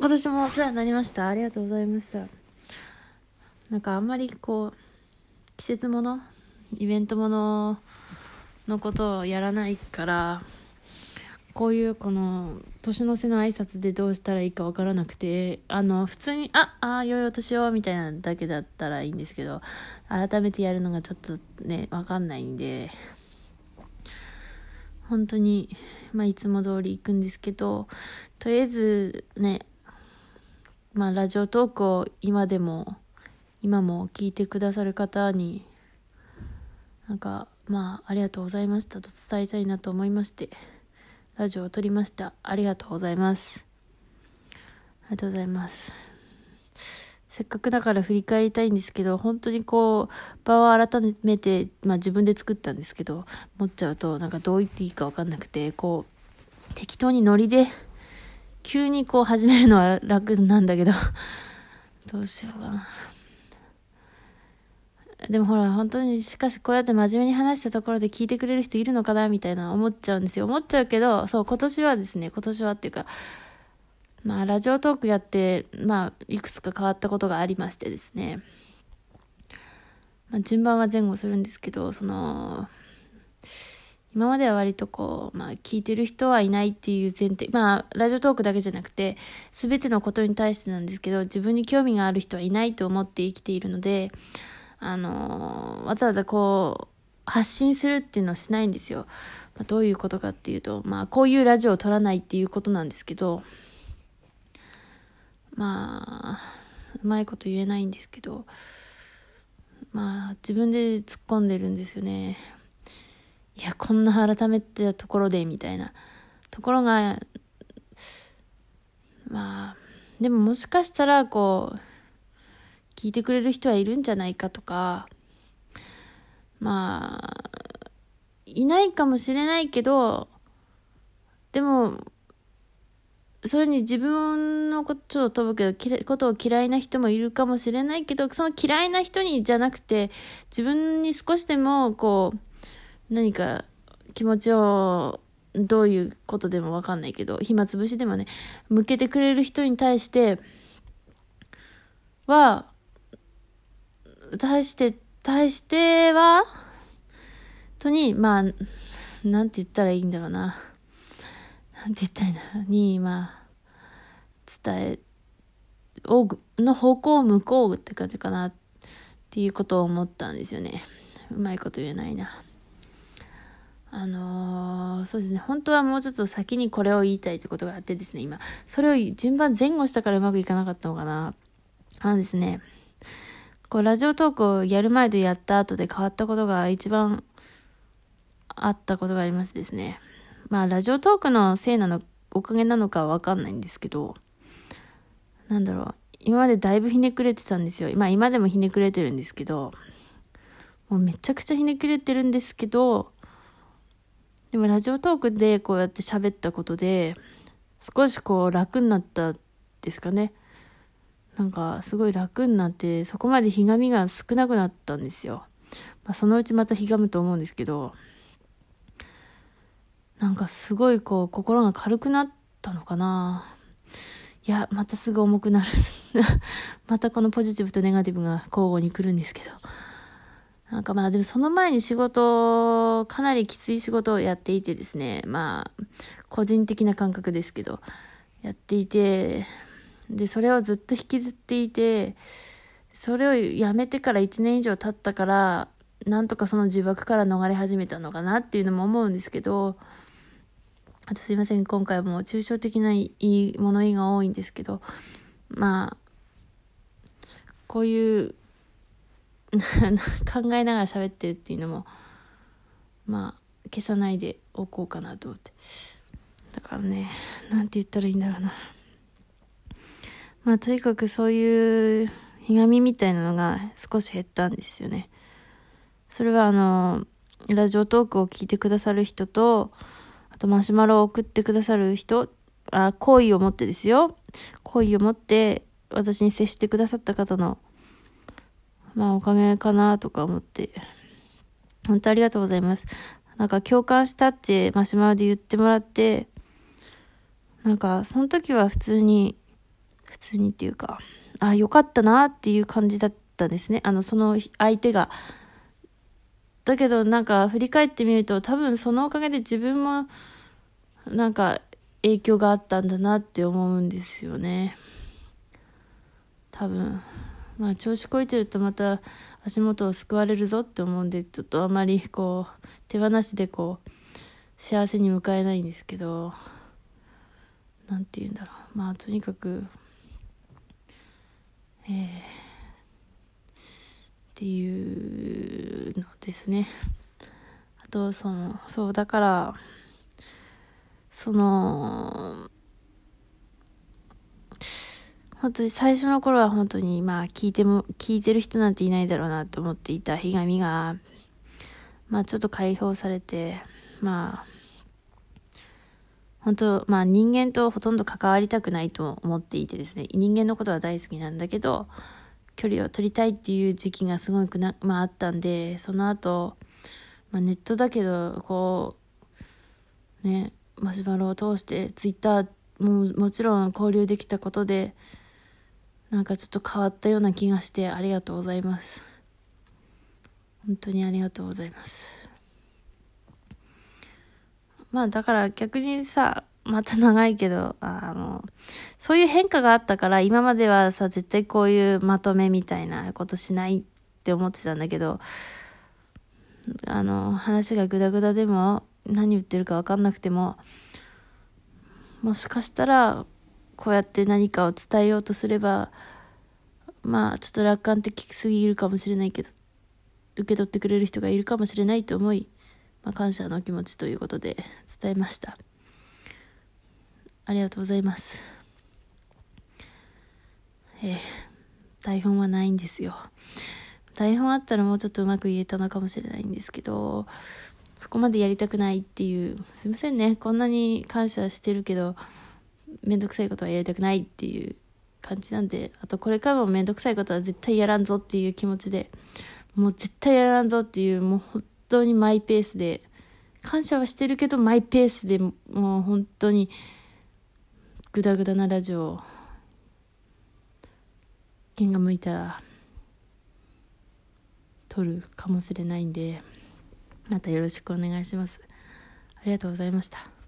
今年もお世話になりました。ありがとうございました。なんかあんまりこう、季節もの、イベントもののことをやらないから、こういうこの、年の瀬の挨拶でどうしたらいいかわからなくて、あの、普通に、あ、あ、良いお年を、みたいなだけだったらいいんですけど、改めてやるのがちょっとね、わかんないんで、本当に、まあ、いつも通り行くんですけど、とりあえずね、まあ、ラジオトークを今でも、今も聞いてくださる方に、なんか、まあ、ありがとうございましたと伝えたいなと思いまして、ラジオを撮りました。ありがとうございます。ありがとうございます。せっかくだから振り返りたいんですけど、本当にこう、場を改めて、まあ自分で作ったんですけど、持っちゃうと、なんかどう言っていいかわかんなくて、こう、適当にノリで、急にこう始めるのは楽なんだけど、どうしようかな。でもほら、本当にしかしこうやって真面目に話したところで聞いてくれる人いるのかなみたいな思っちゃうんですよ。思っちゃうけど、そう、今年はですね、今年はっていうか、まあ、ラジオトークやって、まあ、いくつか変わったことがありましてですね。まあ、順番は前後するんですけど、その、今までは割とこう、まあ、聞いてる人はいないっていう前提、まあ、ラジオトークだけじゃなくて、すべてのことに対してなんですけど、自分に興味がある人はいないと思って生きているので、あの、わざわざこう、発信するっていうのをしないんですよ。まあ、どういうことかっていうと、まあ、こういうラジオを撮らないっていうことなんですけど、まあ、うまいこと言えないんですけど、まあ、自分で突っ込んでるんですよね。いや、こんな改めてところで、みたいな。ところが、まあ、でももしかしたら、こう、聞いてくれる人はいるんじゃないかとか、まあ、いないかもしれないけど、でも、それに自分のことを飛ぶけど、ことを嫌いな人もいるかもしれないけど、その嫌いな人にじゃなくて、自分に少しでも、こう、何か気持ちを、どういうことでもわかんないけど、暇つぶしでもね、向けてくれる人に対しては、対して、対しては、とに、まあ、なんて言ったらいいんだろうな。なんて言ったらいいんだろう。に、まあ、伝え、を、の方向を向こうって感じかなっていうことを思ったんですよね。うまいこと言えないな。あのー、そうですね。本当はもうちょっと先にこれを言いたいってことがあってですね、今。それを順番前後したからうまくいかなかったのかな。あのですね、こう、ラジオトークをやる前とやった後で変わったことが一番あったことがありましてですね。まあ、ラジオトークのせいなの、おかげなのかわかんないんですけど、なんだろう。今までだいぶひねくれてたんですよ。まあ、今でもひねくれてるんですけど、もうめちゃくちゃひねくれてるんですけど、でもラジオトークでこうやって喋ったことで、少しこう楽になったですかね。なんかすごい楽になって、そこまでひがみが少なくなったんですよ。まあ、そのうちまたひがむと思うんですけど、なんかすごいこう心が軽くなったのかないや、またすぐ重くなる。またこのポジティブとネガティブが交互に来るんですけど。なんかまあでもその前に仕事、かなりきつい仕事をやっていてですね、まあ、個人的な感覚ですけど、やっていて、で、それをずっと引きずっていて、それをやめてから1年以上経ったから、なんとかその呪縛から逃れ始めたのかなっていうのも思うんですけど、あとすいません、今回も抽象的ないい物言いが多いんですけど、まあ、こういう 考えながら喋ってるっていうのもまあ消さないでおこうかなと思って。だからねなんて言ったらいいんだろうな。まあとにかくそういうひがみみたいなのが少し減ったんですよね。それはあのラジオトークを聞いてくださる人とあとマシュマロを送ってくださる人あ好意を持ってですよ。好意を持って私に接してくださった方のまあおかげかなとか思って、本当ありがとうございます。なんか共感したってマシュマロで言ってもらって、なんかその時は普通に、普通にっていうか、あ、よかったなっていう感じだったんですね。あの、その相手が。だけどなんか振り返ってみると多分そのおかげで自分もなんか影響があったんだなって思うんですよね。多分。まあ調子こいてるとまた足元を救われるぞって思うんでちょっとあまりこう手放しでこう幸せに迎えないんですけど何て言うんだろう。まあとにかくえー、っていうのですね。あとそのそうだからその本当に最初の頃は本当にまあ聞いても、聞いてる人なんていないだろうなと思っていたひがみが、まあちょっと解放されて、まあ、本当、まあ人間とほとんど関わりたくないと思っていてですね、人間のことは大好きなんだけど、距離を取りたいっていう時期がすごくな、まああったんで、その後、まあネットだけど、こう、ね、マシュマロを通してツイッターももちろん交流できたことで、なんかちょっと変わったような気がしてありがとうございます。本当にありがとうございます。まあだから逆にさ、また長いけど、あの、そういう変化があったから今まではさ、絶対こういうまとめみたいなことしないって思ってたんだけど、あの、話がグダグダでも何言ってるかわかんなくても、もしかしたらこうやって何かを伝えようとすればまあちょっと楽観的すぎるかもしれないけど受け取ってくれる人がいるかもしれないと思い、まあ、感謝の気持ちということで 伝えました。ありがとうございます。えー、台本はないんですよ。台本あったらもうちょっとうまく言えたのかもしれないんですけどそこまでやりたくないっていうすいませんね。こんなに感謝してるけどめんどくさいことはやりたくないっていう感じなんで、あとこれからもめんどくさいことは絶対やらんぞっていう気持ちで、もう絶対やらんぞっていう、もう本当にマイペースで、感謝はしてるけどマイペースでもう本当にグダグダなラジオを、剣が向いたら、撮るかもしれないんで、またよろしくお願いします。ありがとうございました。